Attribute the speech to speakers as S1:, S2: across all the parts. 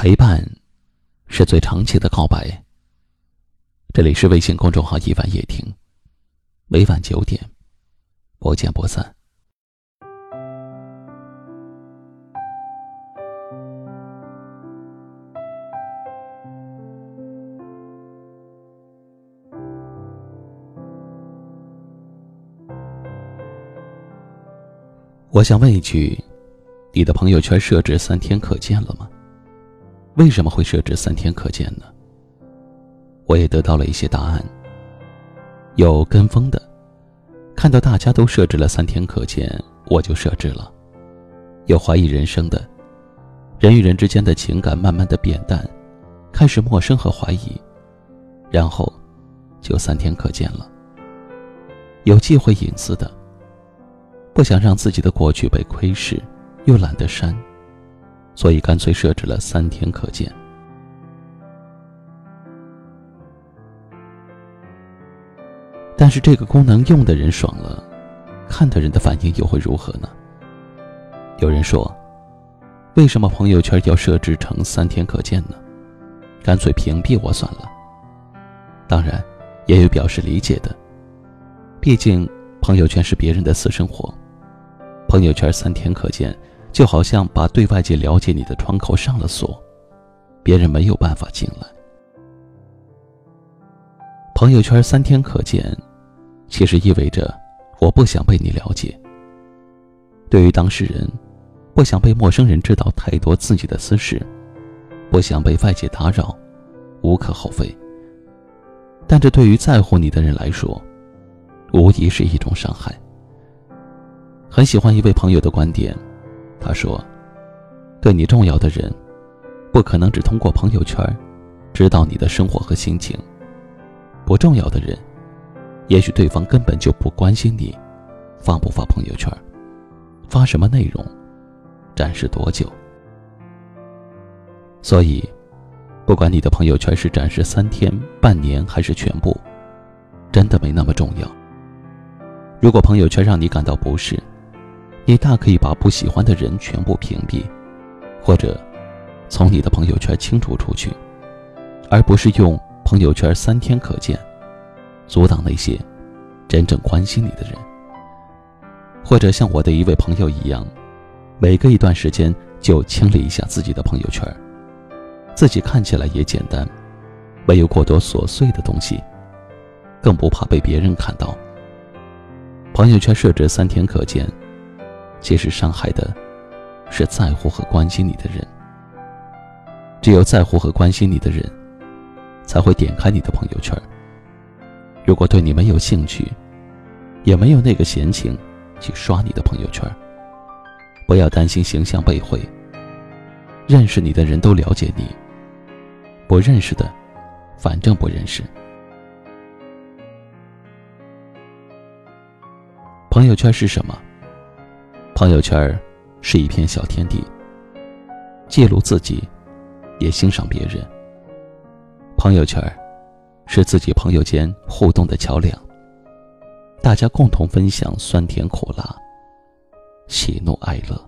S1: 陪伴，是最长期的告白。这里是微信公众号“一晚夜听”，每晚九点，不见不散。我想问一句：你的朋友圈设置三天可见了吗？为什么会设置三天可见呢？我也得到了一些答案。有跟风的，看到大家都设置了三天可见，我就设置了；有怀疑人生的，人与人之间的情感慢慢的变淡，开始陌生和怀疑，然后就三天可见了；有忌讳隐私的，不想让自己的过去被窥视，又懒得删。所以干脆设置了三天可见。但是这个功能用的人爽了，看的人的反应又会如何呢？有人说，为什么朋友圈要设置成三天可见呢？干脆屏蔽我算了。当然，也有表示理解的，毕竟朋友圈是别人的私生活，朋友圈三天可见。就好像把对外界了解你的窗口上了锁，别人没有办法进来。朋友圈三天可见，其实意味着我不想被你了解。对于当事人，不想被陌生人知道太多自己的私事，不想被外界打扰，无可厚非。但这对于在乎你的人来说，无疑是一种伤害。很喜欢一位朋友的观点。他说：“对你重要的人，不可能只通过朋友圈知道你的生活和心情；不重要的人，也许对方根本就不关心你发不发朋友圈，发什么内容，展示多久。所以，不管你的朋友圈是展示三天、半年还是全部，真的没那么重要。如果朋友圈让你感到不适，”你大可以把不喜欢的人全部屏蔽，或者从你的朋友圈清除出去，而不是用朋友圈三天可见阻挡那些真正关心你的人。或者像我的一位朋友一样，每隔一段时间就清理一下自己的朋友圈，自己看起来也简单，没有过多琐碎的东西，更不怕被别人看到。朋友圈设置三天可见。其实伤害的，是在乎和关心你的人。只有在乎和关心你的人，才会点开你的朋友圈。如果对你没有兴趣，也没有那个闲情去刷你的朋友圈，不要担心形象被毁。认识你的人都了解你，不认识的，反正不认识。朋友圈是什么？朋友圈是一片小天地，记录自己，也欣赏别人。朋友圈是自己朋友间互动的桥梁，大家共同分享酸甜苦辣、喜怒哀乐。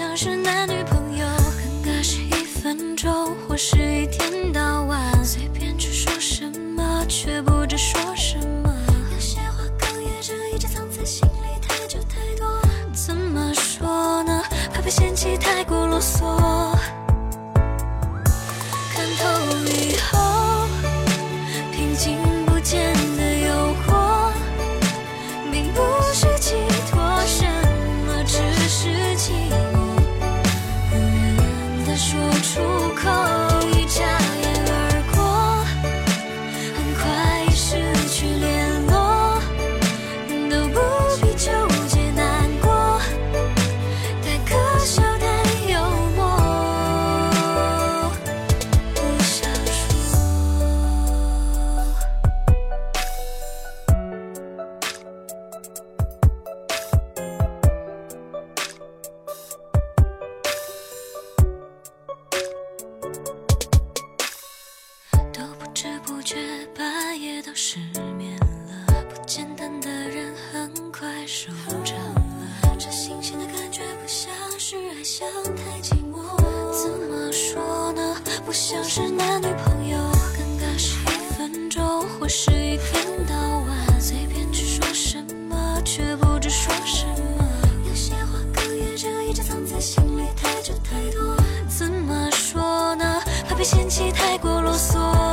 S2: 像是男女朋友，尴尬是一分钟，或是一天到晚，随便去说什么，却不知说什么。不觉，半夜都失眠了。不简单的人很快收场了。这新鲜的感觉不像是爱，像太寂寞。怎么说呢？不像是男女朋友。尴尬是一分钟，或是一天到晚，随便去说什么，却不知说什么。有些话哽咽着，一直藏在心里太久太多。怎么说呢？怕被嫌弃太过啰嗦。